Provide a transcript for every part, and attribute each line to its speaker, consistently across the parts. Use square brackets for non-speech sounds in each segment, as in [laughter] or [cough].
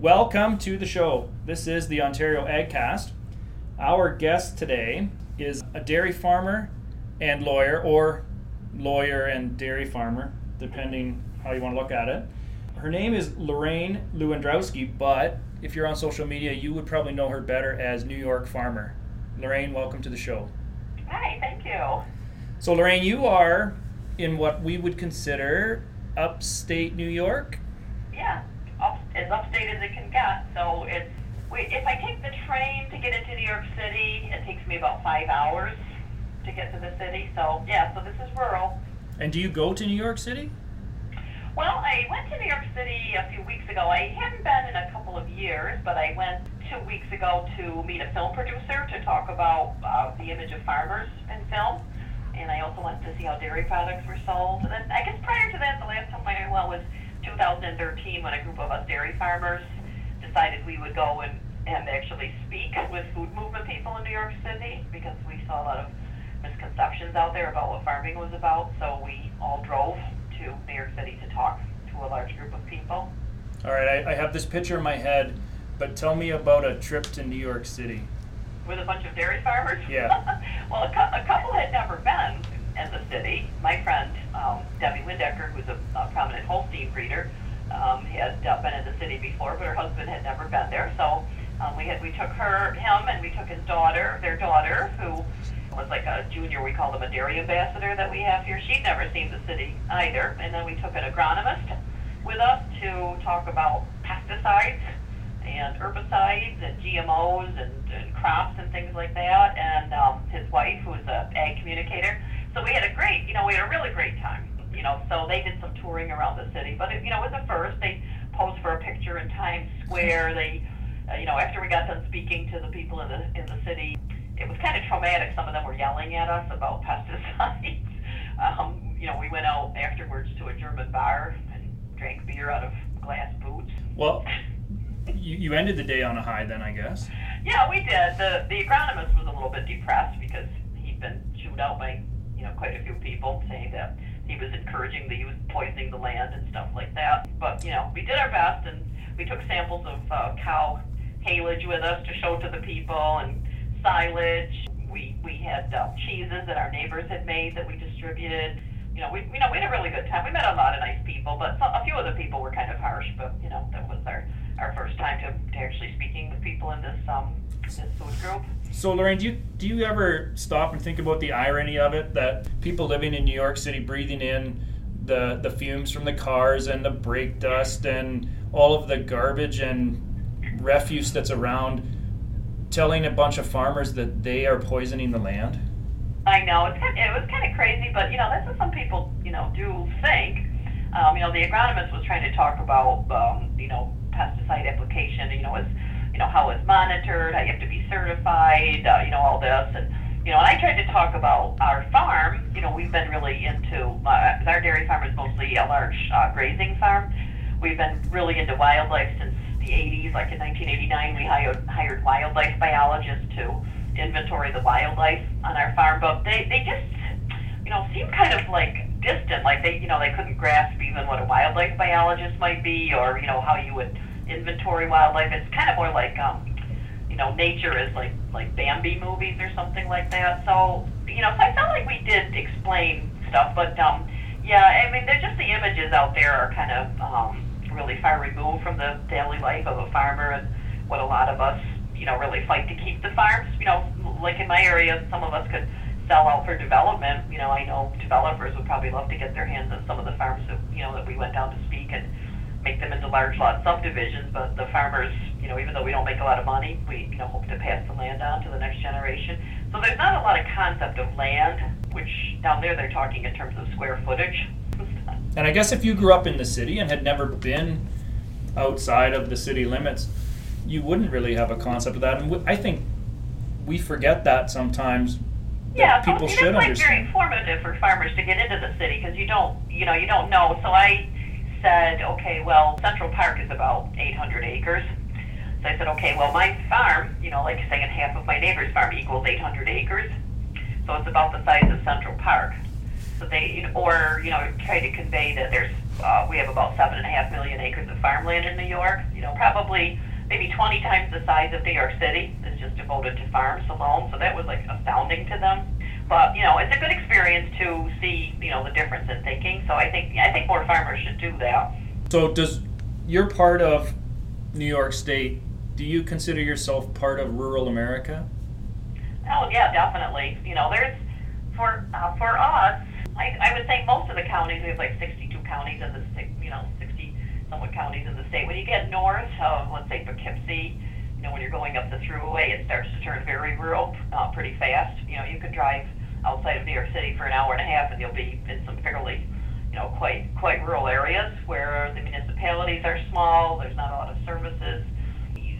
Speaker 1: Welcome to the show. This is the Ontario AgCast. Our guest today is a dairy farmer and lawyer, or lawyer and dairy farmer, depending how you want to look at it. Her name is Lorraine Lewandowski, but if you're on social media, you would probably know her better as New York Farmer. Lorraine, welcome to the show.
Speaker 2: Hi, thank you.
Speaker 1: So, Lorraine, you are in what we would consider upstate New York.
Speaker 2: Yeah, as upstate as it can get. So it's if I take the train to get into New York City, it takes me about five hours to get to the city. So yeah, so this is rural.
Speaker 1: And do you go to New York City?
Speaker 2: Well, I went to New York City a few weeks ago. I hadn't been in a couple of years, but I went two weeks ago to meet a film producer to talk about uh, the image of farmers in film. And I also went to see how dairy products were sold. And then I guess prior to that, the last time I went was 2013 when a group of us dairy farmers decided we would go and, and actually speak with food movement people in New York City because we saw a lot of misconceptions out there about what farming was about. So we all drove to New York City to talk to a large group of people.
Speaker 1: All right, I, I have this picture in my head, but tell me about a trip to New York City.
Speaker 2: With a bunch of dairy farmers?
Speaker 1: Yeah. [laughs]
Speaker 2: well, a, cu- a couple had never been in the city. My friend, um, Debbie Windecker, who's a, a prominent Holstein breeder, um, had uh, been in the city before, but her husband had never been there. So um, we had we took her, him, and we took his daughter, their daughter, who was like a junior. We called him a dairy ambassador that we have here. She'd never seen the city either. And then we took an agronomist with us to talk about pesticides and herbicides and GMOs and, and crops and things like that. And um, his wife, who was an ag communicator. So we had a great, you know, we had a really great time. You know, so they did some touring around the city, but it, you know, it was a first. They posed for a picture in Times Square. [laughs] They, uh, you know, after we got done speaking to the people in the in the city, it was kind of traumatic. Some of them were yelling at us about [laughs] pesticides. um, you know, we went out afterwards to a German bar and drank beer out of glass boots.
Speaker 1: Well, [laughs] you, you ended the day on a high then, I guess.
Speaker 2: Yeah, we did. The the agronomist was a little bit depressed because he'd been chewed out by you know quite a few people saying that he was encouraging the use poisoning the land and stuff like that. But you know, we did our best and we took samples of uh, cow haylage with us to show to the people and silage. We we had uh, cheeses that our neighbors had made that we distributed. You know, we you know we had a really good time. We met a lot of nice people, but a few of the people were kind of harsh. But you know, that was our our first time to, to actually speaking with people in this um.
Speaker 1: So, Lorraine, do you do you ever stop and think about the irony of it that people living in New York City breathing in the the fumes from the cars and the brake dust and all of the garbage and refuse that's around, telling a bunch of farmers that they are poisoning the land?
Speaker 2: I know it's kind of, it was kind of crazy, but you know that's what some people you know do think. Um, you know, the agronomist was trying to talk about um, you know pesticide application. You know, is you know how it's monitored, how you have to be certified. Uh, you know, all this and. You know, and I tried to talk about our farm. You know, we've been really into uh, our dairy farm is mostly a large uh, grazing farm. We've been really into wildlife since the 80s. Like in 1989, we hired hired wildlife biologists to inventory the wildlife on our farm, but they, they just, you know, seem kind of like distant, like they, you know, they couldn't grasp even what a wildlife biologist might be or, you know, how you would inventory wildlife. It's kind of more like, um, you know, nature is like, like Bambi movies or something like that. So, you know, so I felt like we did explain stuff, but, um, yeah, I mean, they're just the images out there are kind of, um, really far removed from the daily life of a farmer and what a lot of us you know, really fight to keep the farms. You know, like in my area, some of us could sell out for development. You know, I know developers would probably love to get their hands on some of the farms that, you know, that we went down to speak and make them into large lot subdivisions. But the farmers, you know, even though we don't make a lot of money, we, you know, hope to pass the land on to the next generation. So there's not a lot of concept of land, which down there they're talking in terms of square footage.
Speaker 1: And I guess if you grew up in the city and had never been outside of the city limits, you wouldn't really have a concept of that. And w- I think we forget that sometimes.
Speaker 2: Yeah,
Speaker 1: people
Speaker 2: so
Speaker 1: should
Speaker 2: it's like
Speaker 1: understand.
Speaker 2: very informative for farmers to get into the city because you don't, you know, you don't know. So I said, okay, well, Central Park is about 800 acres. So I said, okay, well, my farm, you know, like saying half of my neighbor's farm equals 800 acres. So it's about the size of Central Park. So they, or you know, try to convey that there's uh, we have about seven and a half million acres of farmland in New York. You know, probably maybe 20 times the size of New York City is just devoted to farms alone. So that was like astounding to them. But you know, it's a good experience to see you know the difference in thinking. So I think I think more farmers should do that.
Speaker 1: So does you're part of New York State? Do you consider yourself part of rural America?
Speaker 2: Oh yeah, definitely. You know, there's for uh, for us, I, I would say most of the counties. We have like 62 counties in the state. You know, 60 somewhat counties in the state. When you get north of, let's say, Poughkeepsie, you know, when you're going up the thruway, it starts to turn very rural uh, pretty fast. You know, you could drive outside of New York City for an hour and a half, and you'll be in some fairly, you know, quite quite rural areas where the municipalities are small. There's not a lot of services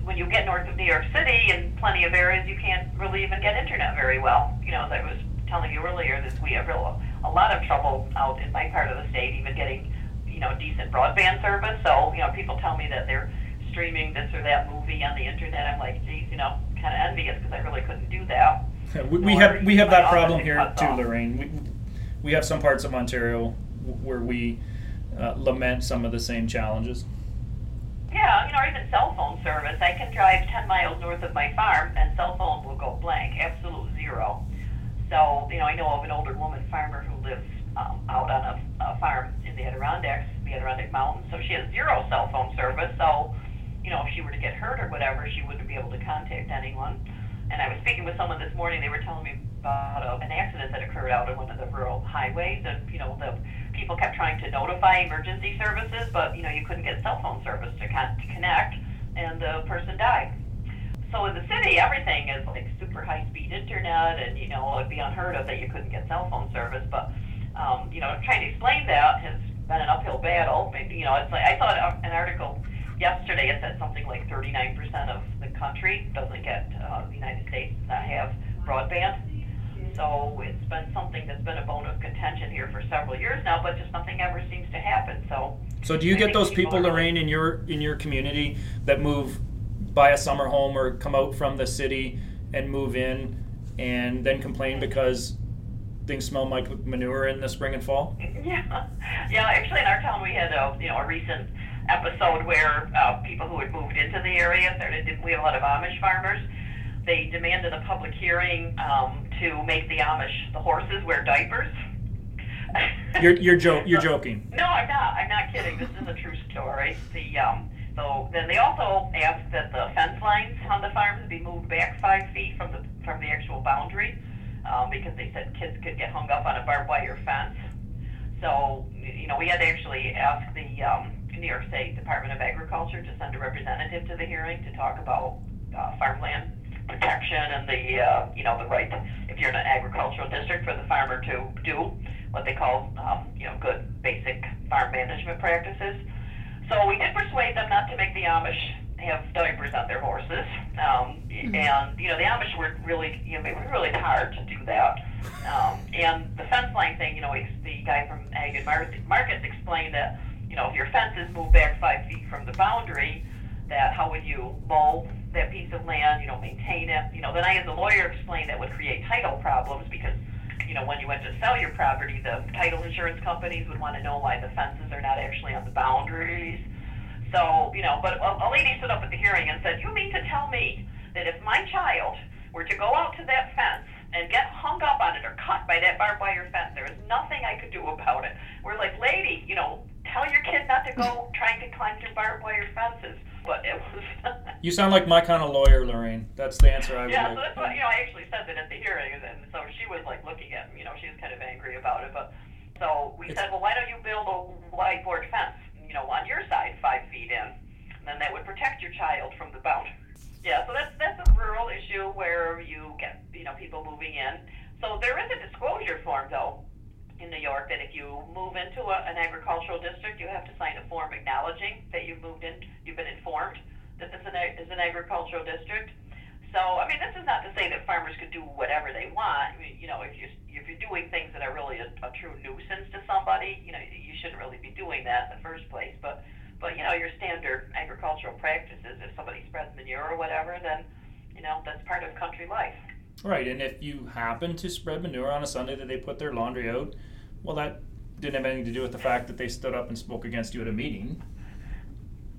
Speaker 2: when you get north of New York City, in plenty of areas, you can't really even get internet very well. You know, as I was telling you earlier, this we have real, a lot of trouble out in my part of the state, even getting, you know, decent broadband service. So, you know, people tell me that they're streaming this or that movie on the internet. I'm like, geez, you know, kind of envious because I really couldn't do that.
Speaker 1: We, we have we have that problem here too, Lorraine. We, we have some parts of Ontario where we uh, lament some of the same challenges.
Speaker 2: Yeah, you know, or even cell phone service. I can drive 10 miles north of my farm and cell phone will go blank, absolute zero. So, you know, I know of an older woman farmer who lives um, out on a, a farm in the Adirondacks, the Adirondack Mountains. So she has zero cell phone service. So, you know, if she were to get hurt or whatever, she wouldn't be able to contact anyone. And I was speaking with someone this morning. They were telling me about a, an accident that occurred out on one of the rural highways, and you know, the people kept trying to notify emergency services, but you know, you couldn't get cell phone service to, con- to connect, and the person died. So in the city, everything is like super high speed internet, and you know, it'd be unheard of that you couldn't get cell phone service. But um, you know, trying to explain that has been an uphill battle. Maybe you know, it's like I saw an article yesterday. It said something like 39% of country doesn't get uh, the United States have broadband. So it's been something that's been a bone of contention here for several years now, but just nothing ever seems to happen. So.
Speaker 1: So do you
Speaker 2: I
Speaker 1: get
Speaker 2: think
Speaker 1: those
Speaker 2: people
Speaker 1: people,
Speaker 2: are-
Speaker 1: Lorraine, in your in your community that move, buy a summer home or come out from the city and move in, and then complain because things smell like manure in the spring and fall? [laughs]
Speaker 2: Yeah, yeah. Actually, in our town, we had a you know a recent episode where uh, people who had moved into the area started. We have a lot of Amish farmers. They demanded a public hearing um, to make the Amish the horses wear diapers. [laughs]
Speaker 1: You're you're jo- you're joking.
Speaker 2: No, I'm not. I'm not kidding. This is a true story. The um, so then they also asked that the fence lines on the farms be moved back five feet from the from the actual boundary, um, because they said kids could get hung up on a barbed wire fence. So you know we had to actually ask the um, New York State Department of Agriculture to send a representative to the hearing to talk about uh, farmland protection and the uh, you know the right if you're in an agricultural district for the farmer to do what they call um, you know good basic farm management practices. So we did persuade them not to make the Amish have diapers on their horses, um, and you know the Amish were really you know they were really hard to do that. Um, and the fence line thing, you know, the guy from Ag and Markets explained that you know if your fence is moved back five feet from the boundary, that how would you mow that piece of land, you know, maintain it, you know. Then I, as a lawyer, explained that would create title problems because you know, when you went to sell your property, the title insurance companies would want to know why the fences are not actually on the boundaries. So, you know, but a, a lady stood up at the hearing and said, You mean to tell me that if my child were to go out to that fence and get hung up on it or cut by that barbed wire fence, there is nothing I could do about it? We're like, Lady, you know, tell your kid not to go trying to climb through barbed wire fences. But it was. [laughs]
Speaker 1: You sound like my kind of lawyer, Lorraine. That's the answer I would
Speaker 2: Yeah,
Speaker 1: like.
Speaker 2: so that's what, you know, I actually said that at the hearing, and so she was like looking at me, you know, she was kind of angry about it, but, so we
Speaker 1: It's-
Speaker 2: said, well, why don't you build a whiteboard fence, you know, on your side, five feet in, and then that would protect your child from the boundary. [laughs] Yeah, so that's, that's a rural issue where you get, you know, people moving in. So there is a disclosure form, though, in New York, that if you move into a, an agricultural district, you have to sign a form acknowledging that you've moved in, you've been informed that this is an, agricultural district. So, I mean, this is not to say that farmers could do whatever they want. I mean, you know, if you're, if you're doing things that are really a, a true nuisance to somebody, you know, you shouldn't really be doing that in the first place. But, but you know, your standard agricultural practices, if somebody spreads manure or whatever, then, you know, that's part of country life.
Speaker 1: Right, and if you happen to spread manure on a Sunday that they put their laundry out, well, that didn't have anything to do with the fact that they stood up and spoke against you at a meeting.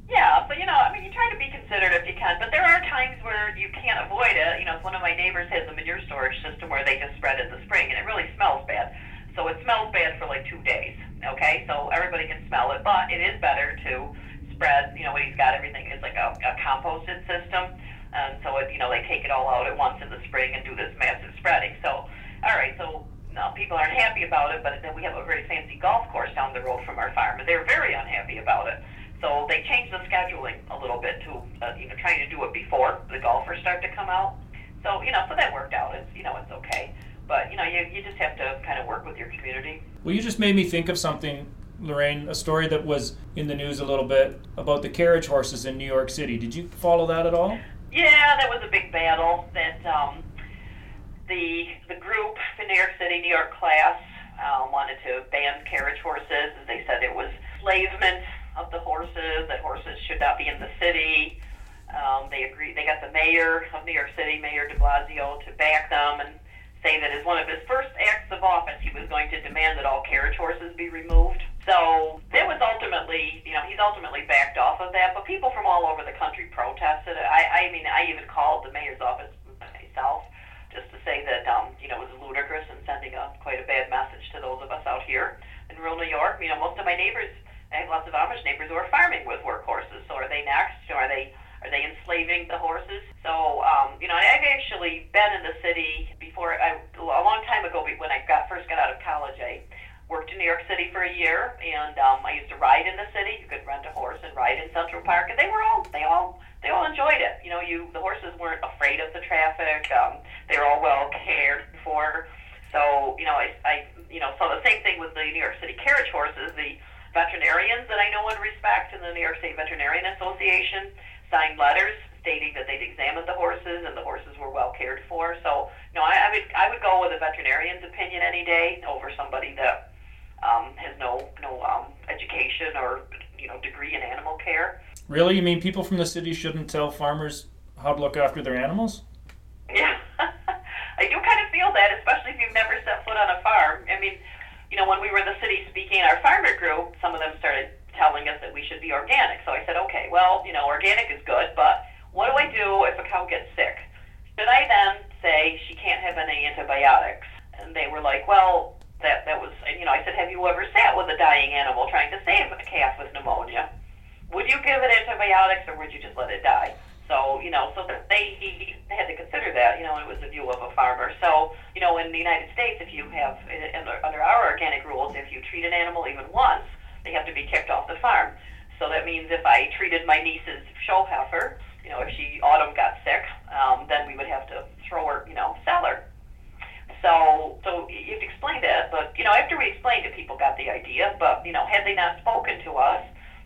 Speaker 2: Yeah, but you know, I mean, you try to be considerate if you can, but there are times where you can't avoid it. You know, one of my neighbors has a manure storage system where they just spread in the spring, and it really smells bad. So it smells bad for like two days. Okay, so everybody can smell it, but it is better to spread. You know, when he's got everything is like a, a composted system, and so it, you know they take it all out at once in the spring and do this massive spreading. So, all right, so now people aren't happy about it, but then we have a very fancy golf course down the road from our farm, and they're very unhappy about it. So they changed the scheduling a little bit to, uh, you know, trying to do it before the golfers start to come out. So, you know, so that worked out. It's, you know, it's okay. But, you know, you, you just have to kind of work with your community.
Speaker 1: Well, you just made me think of something, Lorraine, a story that was in the news a little bit about the carriage horses in New York City. Did you follow that at all?
Speaker 2: Yeah, that was a big battle that um, the, the group, the New York City, NYCLASS, um, wanted to ban carriage horses. They said it was enslavement of the horses, that horses should not be in the city. Um, they agreed. They got the mayor of New York City, Mayor De Blasio, to back them and say that as one of his first acts of office, he was going to demand that all carriage horses be removed. So that was ultimately, you know, he's ultimately backed off of that. But people from all over the country protested. I I even called the mayor's office myself just to say that, um, you know, it was ludicrous and sending a quite a bad message to those of us out here in rural New York. You know, most of my neighbors I have lots of Amish neighbors who are farming with work horses. So are they next? Are they are they enslaving the horses? So um, you know, I've actually been in the city before. I, a long time ago, when I got first got out of college, I worked in New York City for a year, and um, I used to ride in the city. You could rent a horse and ride in Central Park, and they were all they all they all enjoyed it. You know, you the horses weren't afraid of the traffic. Um, they were all well cared for. So you know, I, I you know, so the same thing with the New York City carriage horses. The veterinarians that I know and respect in the New York State Veterinarian Association signed letters stating that they'd examined the horses and the horses were well cared for. So, no, I, I would I would go with a veterinarian's opinion any day over somebody that um, has no no um, education or you know degree in animal care.
Speaker 1: Really, you mean people from the city shouldn't tell farmers how to look after their animals?
Speaker 2: Yeah, [laughs] I do kind of feel that, especially if you've never set foot on a farm. I mean, you know, when we were in the city speaking our farmer group, some of them started telling us that we should be organic. So I said, okay, well, you know, organic is good, but what do I do if a cow gets sick? Should I then say she can't have any antibiotics? And they were like, well, that that was, you know, I said, have you ever sat with a dying animal trying to save a calf with pneumonia? Would you give it antibiotics or would you just let it die? So, you know, so they he had to consider that, you know, it was the view of a farmer. So, you know, in the United States, if you have, eh, under, under our organic rules, if you treat an animal even once, they have to be kicked off the farm. So that means if I treated my niece's show heifer, you know, if she autumn got sick, um, then we would have to throw her, you know, sell her. So, so you've explained it, but you know, after we explained it, people got the idea. But you know, had they not spoken to us,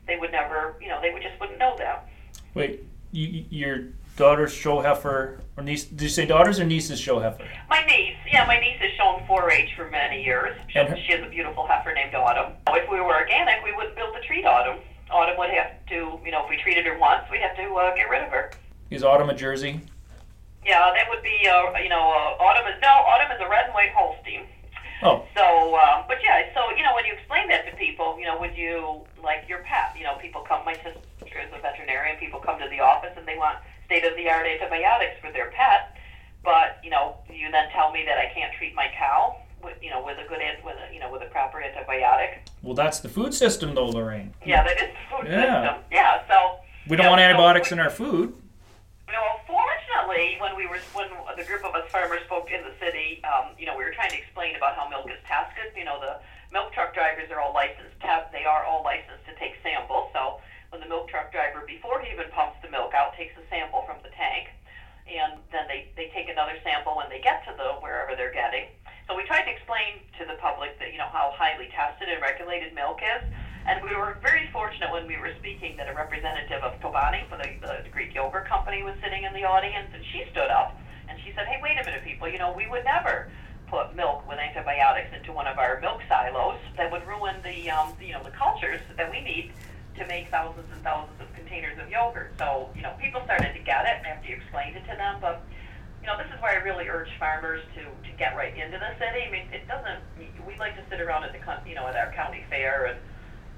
Speaker 2: they would never, you know, they would just wouldn't know that.
Speaker 1: Wait, you, your daughter's show heifer or niece? Did you say daughters or nieces show heifer?
Speaker 2: My niece, yeah, my niece has shown 4-H for many years. She,
Speaker 1: And her-
Speaker 2: she has a beautiful heifer named Autumn. If we were organic, we wouldn't be able to treat Autumn. Autumn would have to, you know, if we treated her once, we'd have to uh, get rid of her.
Speaker 1: Is Autumn a Jersey?
Speaker 2: Yeah, that would be, uh, you know, uh, Autumn is no, Autumn is a red and white Holstein.
Speaker 1: Oh,
Speaker 2: So, um, but yeah, so you know, when you explain that to people, you know, would you like your pet? You know, people come. My sister is a veterinarian. People come to the office and they want state of the art antibiotics for their pet. But you know, you then tell me that I can't treat my cow with you know with a good with a you know with a proper antibiotic.
Speaker 1: well, that's the food system, though, Lorraine.
Speaker 2: Yeah, that is the food
Speaker 1: Yeah.
Speaker 2: system. Yeah, so
Speaker 1: We don't
Speaker 2: Yeah,
Speaker 1: want
Speaker 2: so-
Speaker 1: antibiotics in our food.
Speaker 2: You know, fortunately, when we were when the group of us farmers spoke in the city, um, you know, we were trying to explain about how milk is tested. You know, the milk truck drivers are all licensed. They are all licensed to take samples. So when the milk truck driver, before he even pumps the milk out, takes a sample from the tank, and then they they take another sample when they get to the wherever they're getting. So we tried to explain to the public that you know how highly tested and regulated milk is. And we were very fortunate when we were speaking that a representative of Chobani for the, the Greek yogurt company was sitting in the audience, and she stood up and she said, "Hey, wait a minute, people! You know, we would never put milk with antibiotics into one of our milk silos. That would ruin the, um, you know, the cultures that we need to make thousands and thousands of containers of yogurt." So, you know, people started to get it after you explained it to them. But, you know, this is where I really urge farmers to, to get right into the city. I mean, it doesn't. We like to sit around at the you know at our county fair and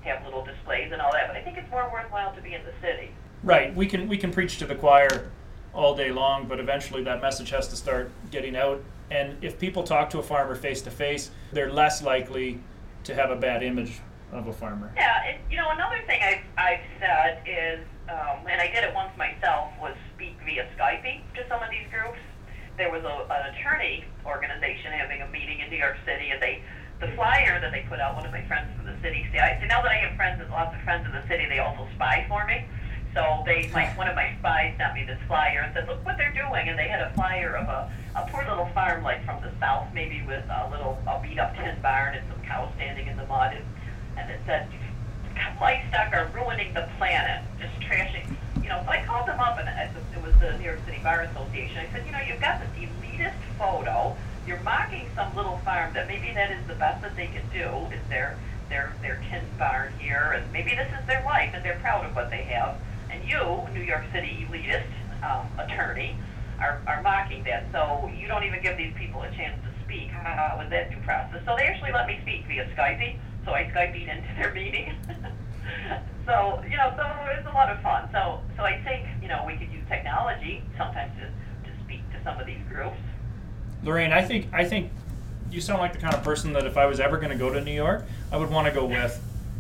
Speaker 2: have little displays and all that, but I think it's more worthwhile to be in the city.
Speaker 1: Right. We can we can preach to the choir all day long, but eventually that message has to start getting out. And if people talk to a farmer face to face, they're less likely to have a bad image of a farmer.
Speaker 2: Yeah, it, you know, another thing I've, I've said is, um, and I did it once myself, was speak via Skype to some of these groups. There was a, an attorney organization having a meeting in New York City, and they the flyer that they put out. One of my friends from the city. See, I, see now that I have friends, lots of friends in the city, they also spy for me. So they, my, [laughs] one of my spies sent me this flyer and said, look what they're doing. And they had a flyer of a, a poor little farm like from the south, maybe with a little a beat up tin barn and some cows standing in the mud. And, and it said, livestock are ruining the planet, just trashing. You know, so I called them up and it was the New York City Bar Association. I said, you know, you've got this elitist photo. You're mocking some little farm that maybe that is the best that they can do is their their their tin barn here, and maybe this is their life and they're proud of what they have and you, New York City elitist um, attorney, are, are mocking that. So you don't even give these people a chance to speak. How was that due process? So they actually let me speak via Skype. So I Skyped into their meeting. [laughs] so you know, so it was a lot of fun. So so I think you know we could use technology sometimes to, to speak to some of these groups.
Speaker 1: Lorraine, I think I think you sound like the kind of person that if I was ever going to go to New York, I would want to go with.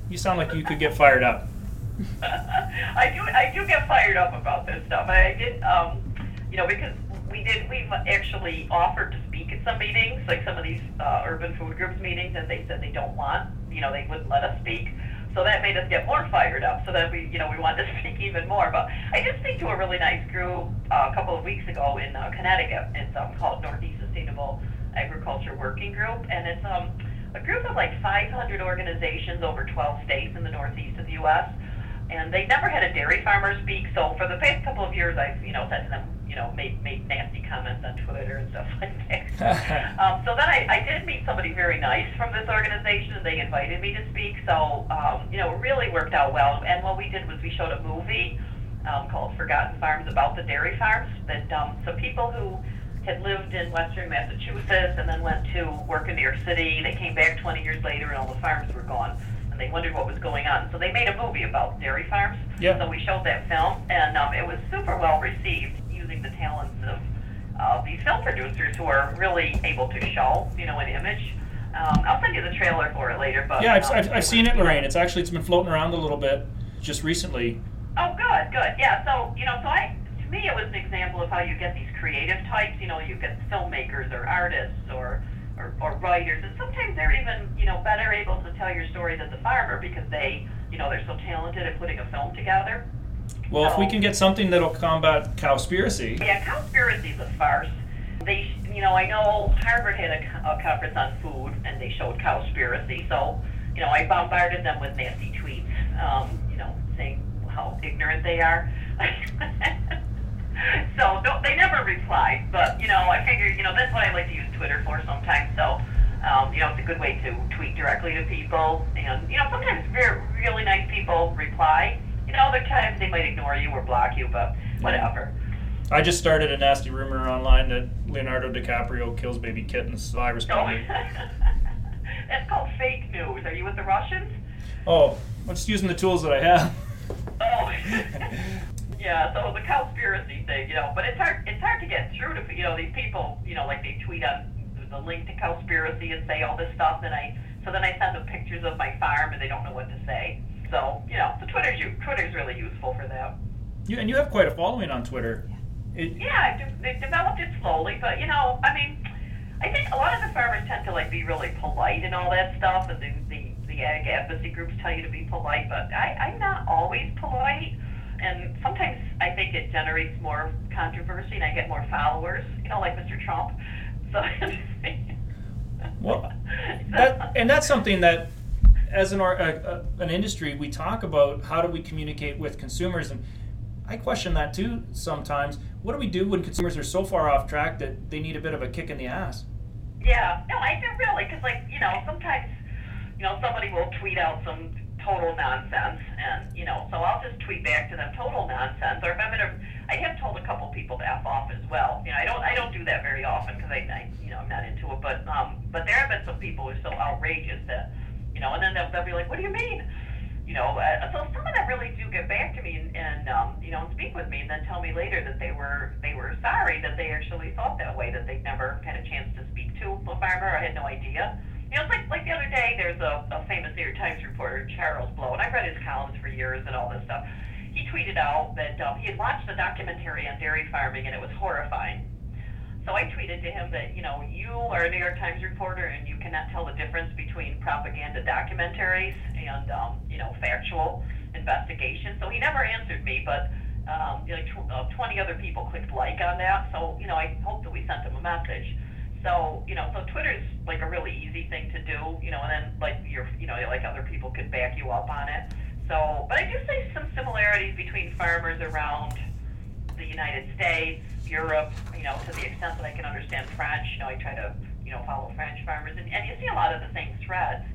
Speaker 1: You sound like you could get fired up. [laughs]
Speaker 2: I do I do get fired up about this stuff. I did, um, you know, because we did we've actually offered to speak at some meetings, like some of these uh, urban food groups meetings, and they said they don't want, you know, they wouldn't let us speak. So that made us get more fired up. So that we, you know, we wanted to [laughs] speak even more. But I did speak to a really nice group uh, a couple of weeks ago in uh, Connecticut. It's um, called Northeast Sustainable Agriculture Working Group, and it's um, a group of like 500 organizations over 12 states in the Northeast of the U.S and they never had a dairy farmer speak. So for the past couple of years, I've you know said to them, know, made made nasty comments on Twitter and stuff like that. [laughs] um, so then I, I did meet somebody very nice from this organization, and they invited me to speak. So um, you know, it really worked out well. And what we did was we showed a movie um, called Forgotten Farms about the dairy farms that um, some people who had lived in western Massachusetts and then went to work in New York City. They came back 20 years later, and all the farms were gone and they wondered what was going on. So they made a movie about dairy farms.
Speaker 1: Yeah.
Speaker 2: So we showed that film, and um, it was super well received talents of uh, these film producers who are really able to show, you know, an image. Um, I'll send you the trailer for it later. But
Speaker 1: yeah, I've, um, I've, I've seen it, Lorraine. It's actually it's been floating around a little bit just recently.
Speaker 2: Oh, good, good. Yeah. So you know, so I to me it was an example of how you get these creative types. You know, you get filmmakers or artists or or, or writers, and sometimes they're even, you know, better able to tell your story than the farmer because they, you know, they're so talented at putting a film together.
Speaker 1: Well, so, if we can get something that'll combat cowspiracy.
Speaker 2: Yeah, cowspiracy is a farce. They, you know, I know Harvard had a, a conference on food, and they showed cowspiracy. So, you know, I bombarded them with nasty tweets, um, you know, saying how ignorant they are. [laughs] so no, they never replied. But you know, I figured you know that's what I like to use Twitter for sometimes. So um, you know, it's a good way to tweet directly to people. And you know, sometimes very really nice people reply. You know, other times they might ignore you or block you, but whatever.
Speaker 1: I just started a nasty rumor online that Leonardo DiCaprio kills baby kittens. So I responded.
Speaker 2: That's called fake news. Are you with the Russians?
Speaker 1: Oh, I'm just using the tools that I have. [laughs]
Speaker 2: Oh. [laughs] Yeah, so the Cowspiracy thing, you know, but it's hard it's hard to get through to you know these people, you know, like they tweet on the link to Cowspiracy and say all this stuff, and I so then I send them pictures of my farm and they don't know what to say. So you know, the Twitter's Twitter's really useful for that.
Speaker 1: You and you have quite a following on Twitter.
Speaker 2: It, yeah, de- developed it slowly, but you know, I mean, I think a lot of the farmers tend to like be really polite and all that stuff, and the the, the ag advocacy groups tell you to be polite, but I, I'm not always polite and sometimes I think it generates more controversy, and I get more followers. You know, like Mr. Trump. [laughs] So. [laughs]
Speaker 1: well, that, and that's something that, as an uh, an industry, we talk about how do we communicate with consumers, and I question that too sometimes. What do we do when consumers are so far off track that they need a bit of a kick in the ass?
Speaker 2: Yeah, no, I do really, because like you know, sometimes you know somebody will tweet out some total nonsense. And, you know, so I'll just tweet back to them total nonsense. Or if I'm in a, I have told a couple people to F off as well. You know, I don't, I don't do that very often. Because I, I, you know, I'm not into it. But um, but there have been some people who are so outrageous that, you know, and then they'll, they'll be like, what do you mean? You know, uh, so some of them really do get back to me and, and um, you know, speak with me, and then tell me later that they were they were sorry that they actually thought that way, that they'd never had a chance to speak to a farmer. I had no idea. You know, it's like like the other day. There's a, a famous New York Times reporter, Charles Blow, and I've read his columns for years and all this stuff. He tweeted out that um, he had watched a documentary on dairy farming, and it was horrifying. So I tweeted to him that, you know, you are a New York Times reporter and you cannot tell the difference between propaganda documentaries and, um, you know, factual investigation. So he never answered me, but um, know, tw- uh, 20 other people clicked like on that. So, you know, I hope that we sent him a message. So, you know, so Twitter's like a really easy thing to do, you know, and then like you're, you know, like other people could back you up on it. So, but I do see some similarities between farmers around the United States, Europe, you know, to the extent that I can understand French. You know, I try to, you know, follow French farmers, and, and you see a lot of the same threads.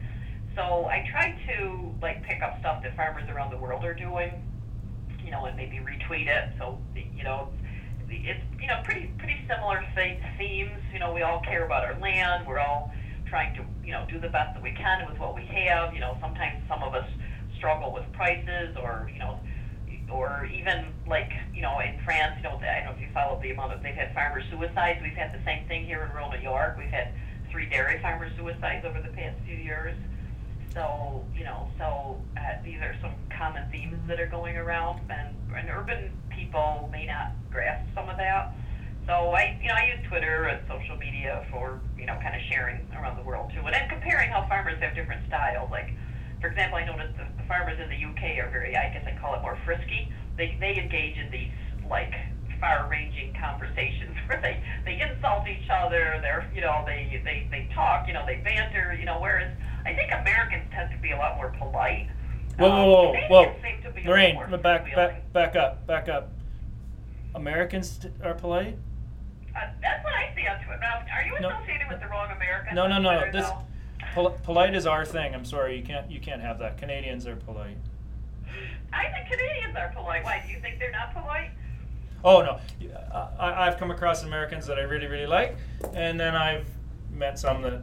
Speaker 2: So I try to like pick up stuff that farmers around the world are doing, you know, and maybe retweet it. So you know, it's you know pretty pretty similar themes. You know, we all care about our land. We're all trying to you know do the best that we can with what we have. You know, sometimes some of us struggle with prices or you know or even like you know in France, you know I don't know if you followed the amount of they've had farmer suicides. We've had the same thing here in rural New York. We've had three dairy farmer suicides over the past few years. So you know, so uh, these are some common themes that are going around, and, and urban people may not grasp some of that. So I, you know, I use Twitter and social media for you know kind of sharing around the world too, and then comparing how farmers have different styles. Like for example, I noticed the, the farmers in the UK are very, I guess I call it more frisky. They, they engage in these like far-ranging conversations [laughs] where they, they insult each other. They're, you know, they, they, they talk, you know, they banter, you know, whereas I think Americans tend to be a lot more polite.
Speaker 1: Whoa, whoa, whoa, um, whoa. Lorraine, back, back, back up, back up. Americans are polite?
Speaker 2: Uh, that's what I see on Twitter. Now, are you associated no, with the wrong Americans?
Speaker 1: No, no, no. This, though? Pol- polite is our thing. I'm sorry, you can't you can't have that. Canadians are polite.
Speaker 2: I think Canadians are polite. Why do you think they're not polite?
Speaker 1: Oh no, I, I've come across Americans that I really really like, and then I've met some that,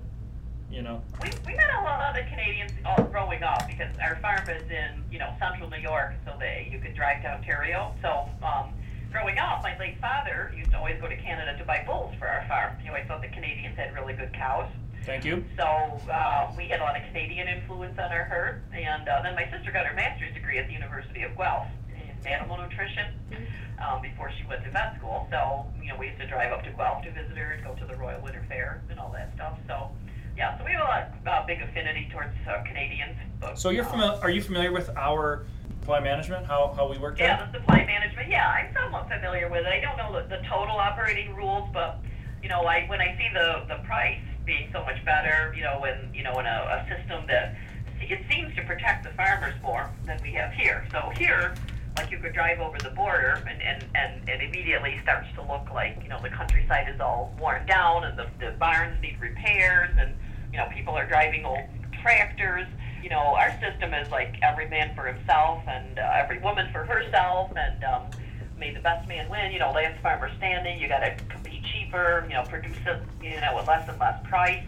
Speaker 1: you know.
Speaker 2: We, we met a lot of Canadians all growing up because our farm is in you know central New York, so they you could drive to Ontario. So um, growing up, my late father used to always go to Canada to buy bulls for our farm. He always thought the Canadians had really good cows.
Speaker 1: Thank you.
Speaker 2: So uh, we had a lot of Canadian influence on our herd, and uh, then my sister got her master's degree at the University of Guelph in animal nutrition um, before she went to vet school. So you know we used to drive up to Guelph to visit her and go to the Royal Winter Fair and all that stuff. So yeah, so we have a lot uh, big affinity towards uh, Canadians.
Speaker 1: But, so you're familiar? Are you familiar with our supply management? How how we work?
Speaker 2: Yeah, the supply management. Yeah, I'm somewhat familiar with it. I don't know the, the total operating rules, but you know, I when I see the the price being so much better, you know, when you know in a, a system that it seems to protect the farmers more than we have here. So here, like you could drive over the border and, and, and it immediately starts to look like, you know, the countryside is all worn down and the, the barns need repairs and, you know, people are driving old tractors. You know, our system is like every man for himself and uh, every woman for herself and um, may the best man win. You know, last farmer standing, you got to compete cheaper, you know, produce it, you know, at less and less price.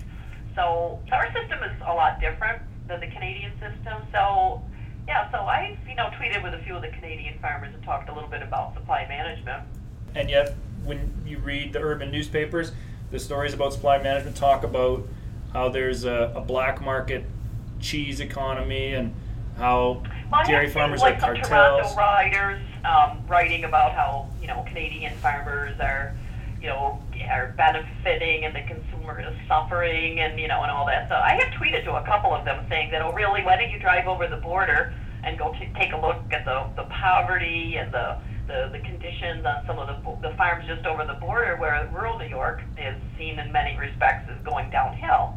Speaker 2: So, so our system is a lot different than the Canadian system. So, yeah, so I, you know, tweeted with a few of the Canadian farmers and talked a little bit about supply management.
Speaker 1: And yet, when you read the urban newspapers, the stories about supply management talk about how there's a, a black market cheese economy and how
Speaker 2: well,
Speaker 1: dairy farmers
Speaker 2: like
Speaker 1: are cartels.
Speaker 2: Toronto riders um, writing about how you know Canadian farmers are you know, are benefiting and the consumer is suffering and, you know, and all that. So I have tweeted to a couple of them saying that, oh, really, why don't you drive over the border and go to take a look at the, the poverty and the, the, the conditions on some of the, the farms just over the border where rural New York is seen in many respects as going downhill.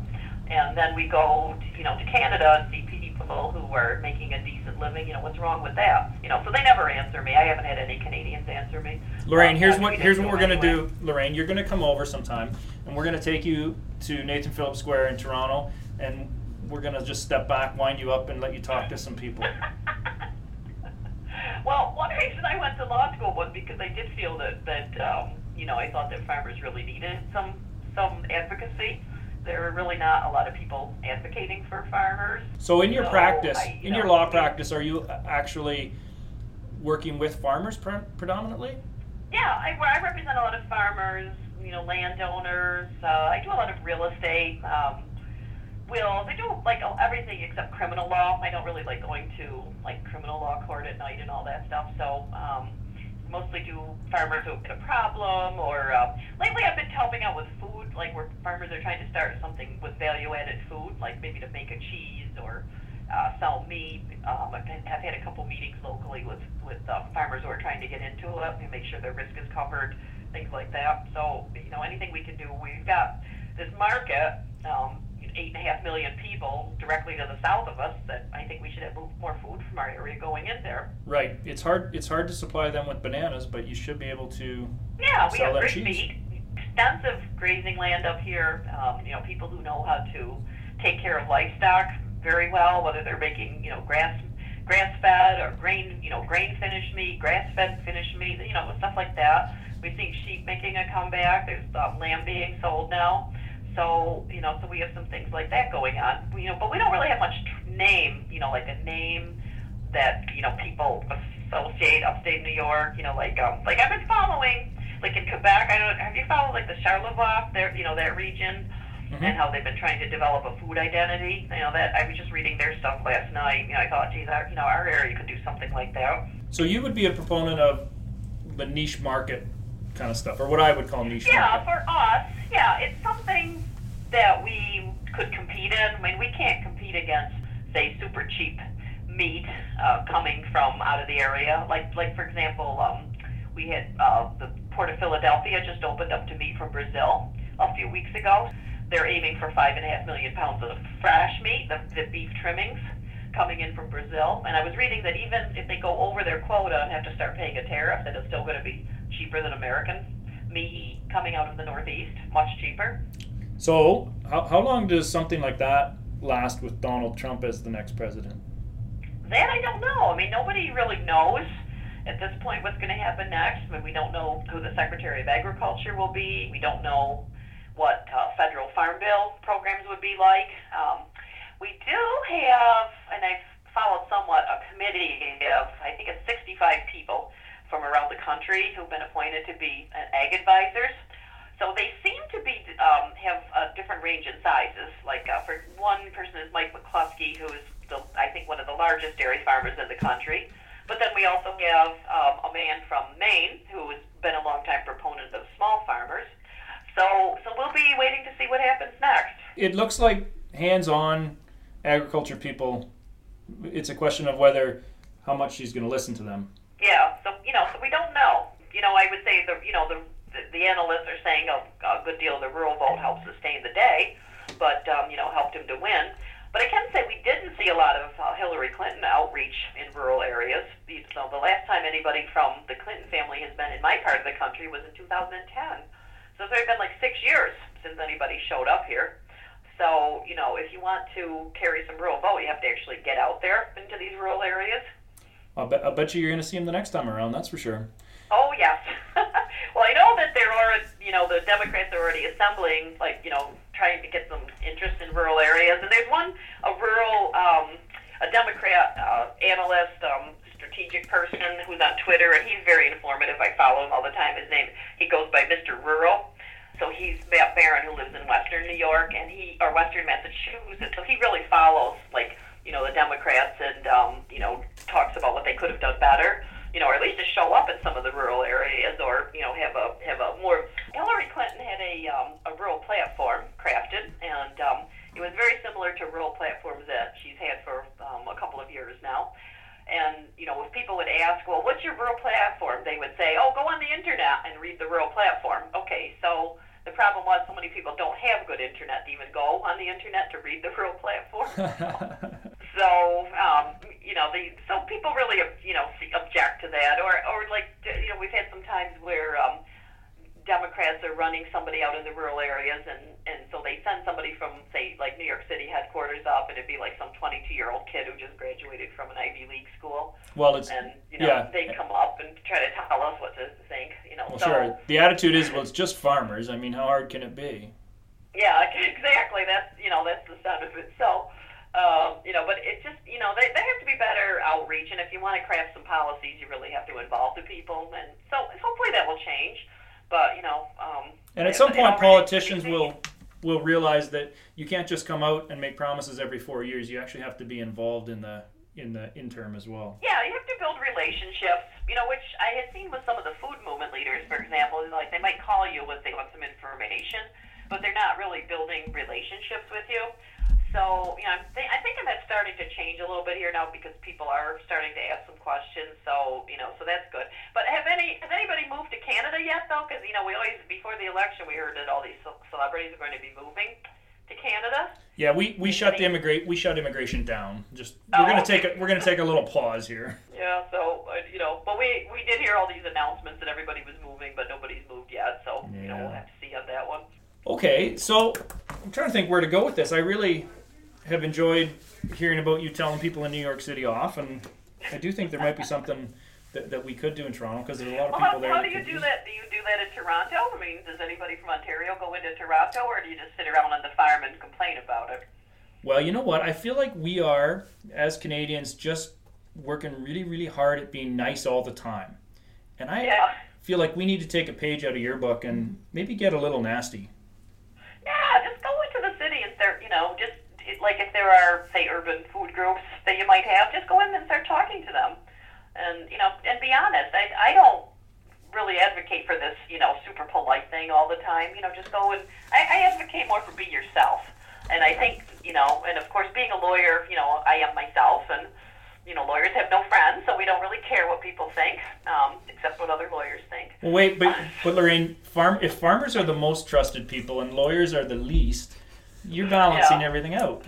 Speaker 2: And then we go, to, you know, to Canada and see people who are making a decent living. You know, what's wrong with that? You know, so they never answer me. I haven't had any Canadians answer me.
Speaker 1: Lorraine, here's what here's what we're gonna do. Lorraine, you're gonna come over sometime, and we're gonna take you to Nathan Phillips Square in Toronto, and we're gonna just step back, wind you up, and let you talk to some people. [laughs]
Speaker 2: well, one reason I went to law school was because I did feel that that um, you know I thought that farmers really needed some some advocacy there are really not a lot of people advocating for farmers.
Speaker 1: So in your
Speaker 2: So,
Speaker 1: practice,
Speaker 2: I- you
Speaker 1: in your law practice, are you actually working with farmers pre- predominantly?
Speaker 2: Yeah, I, I represent a lot of farmers, you know, landowners. Uh, I do a lot of real estate. Um, wills. I do like oh, everything except criminal law. I don't really like going to like criminal law court at night and all that stuff. So um, mostly do farmers who get a problem, or uh, lately I've been helping out with food, like where farmers are trying to start something with value-added food, like maybe to make a cheese or uh, sell meat. Um, I've, been, I've had a couple meetings locally with with uh, farmers who are trying to get into it and make sure their risk is covered, things like that. So you know anything we can do. We've got this market. Um, eight and a half million people directly to the south of us that I think we should have more food from our area going in there.
Speaker 1: Right. It's hard. It's hard to supply them with bananas, but you should be able to.
Speaker 2: Yeah, we have great
Speaker 1: cheese.
Speaker 2: meat, extensive grazing land up here. Um, you know, people who know how to take care of livestock very well, whether they're making you know grass grass fed or grain you know grain finished meat, grass fed finished meat, you know stuff like that. We've seen sheep making a comeback. There's um, lamb being sold now. So, you know, so we have some things like that going on. You know, but we don't really have much name, you know, like a name that, you know, people associate upstate New York, you know, like um like I've been following like in Quebec, I don't have you followed like the Charlevoix, there you know, that region
Speaker 1: Mhm.
Speaker 2: and how they've been trying to develop a food identity. You know, that I was just reading their stuff last night. You know, I thought, geez, our, you know, our area could do something like that.
Speaker 1: So you would be a proponent of the niche market kind of stuff, or what I would call niche
Speaker 2: Yeah,
Speaker 1: market.
Speaker 2: for us, yeah, it's something that we could compete in. I mean, we can't compete against, say, super cheap meat uh, coming from out of the area. Like, like for example, um, we had uh, the Port of Philadelphia just opened up to meat from Brazil a few weeks ago. They're aiming for five and a half million pounds of fresh meat, the, the beef trimmings coming in from Brazil. And I was reading that even if they go over their quota and have to start paying a tariff, that it's still going to be cheaper than American meat coming out of the Northeast, much cheaper.
Speaker 1: So how, how long does something like that last with Donald Trump as the next president?
Speaker 2: That I don't know. I mean, nobody really knows at this point what's going to happen next. I mean, we don't know who the Secretary of Agriculture will be. We don't know what uh, federal farm bill programs would be like. Um, we do have, and I've followed somewhat, a committee of, I think it's 65 people from around the country who've been appointed to be uh, ag advisors. So they seem to be um, have a different range in sizes. Like uh, for one person is Mike McCloskey, who is the, I think one of the largest dairy farmers in the country. But then we also have um, a man from Maine who has been a longtime proponent of small farmers. So so we'll be waiting to see what happens next.
Speaker 1: It looks like hands-on agriculture people. It's a question of whether how much she's going to listen to them.
Speaker 2: Yeah. So you know, so we don't know. You know, I would say the you know the the, the analysts are saying a, a good deal of the rural vote helped sustain the day, but um, you know helped him to win. But I can say we didn't see a lot of uh, Hillary Clinton outreach in rural areas. So the last time anybody from the Clinton family has been in my part of the country was in 2010. So it's already been like six years since anybody showed up here. So, you know, if you want to carry some rural vote, you have to actually get out there into these rural areas.
Speaker 1: I'll bet, I'll bet you you're going to see him the next time around. That's for sure.
Speaker 2: Oh yes. [laughs] well, I know that there are, you know, the Democrats are already assembling, like, you know, trying to get some interest in rural areas. And there's one, a rural, um, a Democrat uh, analyst, um, strategic person who's on Twitter, and he's very informative. I follow him all the time. His name, he goes by Mr. Rural. So he's Matt Barron, who lives in Western New York, and he or Western Massachusetts. So he really follows, like, you know, the Democrats, and um, you know, talks about what they could have done better you know, or at least to show up in some of the rural areas, or you know, have a have a more. Hillary Clinton had a um, a rural platform crafted, and um, it was very similar to rural platforms that she's had for um, a couple of years now. And you know, if people would ask, well, what's your rural platform? They would say, oh, go on the internet and read the rural platform. Okay, so the problem was so many people don't have good internet to even go on the internet to read the rural platform. [laughs] So, um, you know, the so people really, you know, object to that, or or like, you know, we've had some times where um, Democrats are running somebody out in the rural areas, and and so they send somebody from, say, like New York City headquarters up, and it'd be like some 22 year old kid who just graduated from an Ivy League school,
Speaker 1: well, it's
Speaker 2: and you know,
Speaker 1: yeah.
Speaker 2: they come up and try to tell us what to think, you know.
Speaker 1: well,
Speaker 2: so,
Speaker 1: sure. The attitude is, well, it's just farmers. I mean, how hard can it be?
Speaker 2: Yeah, [laughs] exactly. That's you know that's the sound of it. So, um, you know, but it just you know they, they have to be better outreach, and if you want to craft some policies, you really have to involve the people, and so hopefully that will change. But you know, um,
Speaker 1: and at some point, politicians will will realize that you can't just come out and make promises every four years. You actually have to be involved in the in the interim as well.
Speaker 2: Yeah, you have to build relationships. You know, which I had seen with some of the food movement leaders, for example, like they might call you if they want some information, but they're not really building relationships with you. So, you know, I'm th- I think that's starting to change a little bit here now because people are starting to ask some questions. So, you know, so that's good. But have any has anybody moved to Canada yet, though? Because you know, we always before the election we heard that all these ce- celebrities are going to be moving to Canada.
Speaker 1: Yeah, we, we shut the immigrate we shut immigration down. Just
Speaker 2: Oh,
Speaker 1: we're gonna take a, we're gonna take a little pause here.
Speaker 2: Yeah, so uh, you know, but we we did hear all these announcements that everybody was moving, but nobody's moved yet. So you know, we'll have to see on that one.
Speaker 1: Okay, so I'm trying to think where to go with this. I really have enjoyed hearing about you telling people in New York City off, and I do think there might be something that, that we could do in Toronto because there's a lot of
Speaker 2: Well,
Speaker 1: people
Speaker 2: how,
Speaker 1: there.
Speaker 2: how do you do that? Do you do that in Toronto? I mean, does anybody from Ontario go into Toronto, or do you just sit around on the farm and complain about it?
Speaker 1: Well, you know what? I feel like we are, as Canadians, just working really, really hard at being nice all the time. And I
Speaker 2: Yeah.
Speaker 1: feel like we need to take a page out of your book and maybe get a little nasty.
Speaker 2: Yeah, just go into the city and start, you know, just like if there are, say, urban food groups that you might have, just go in and start talking to them. And, you know, and be honest. I, I don't really advocate for this, you know, super polite thing all the time. You know, just go and I, I advocate more for be yourself. And I think, you know, and of course, being a lawyer, you know, I am myself, and you know, lawyers have no friends, so we don't really care what people think, um, except what other lawyers think.
Speaker 1: Wait, but but Lorraine, farm if farmers are the most trusted people and lawyers are the least, you're balancing
Speaker 2: Yeah.
Speaker 1: everything out.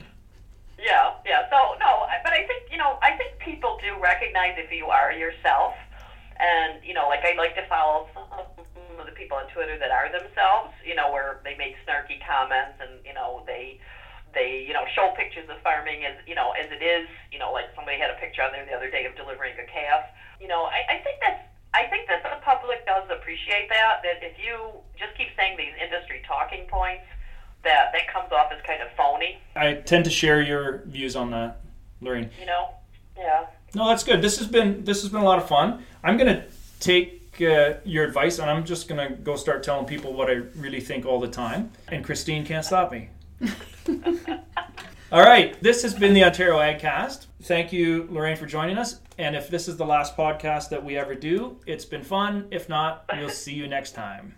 Speaker 2: Yeah, yeah. So no, but I think you know, I think people do recognize if you are yourself, and you know, like I like to follow some of the people on Twitter that are themselves. You know, where they make snarky comments and you know they they you know show pictures of farming as you know as it is. You know, like somebody had a picture on there the other day of delivering a calf. You know, I, I think that's. I think that the public does appreciate that. That if you just keep saying these industry talking points, that that comes off as kind of phony.
Speaker 1: I tend to share your views on that, Lorraine.
Speaker 2: You know? Yeah.
Speaker 1: No, that's good. This has been this has been a lot of fun. I'm gonna take uh, your advice and I'm just gonna go start telling people what I really think all the time. And Christine can't stop me. [laughs] all right, this has been the Ontario AgCast. Thank you, Lorraine, for joining us. And if this is the last podcast that we ever do, it's been fun. If not, we'll see you next time.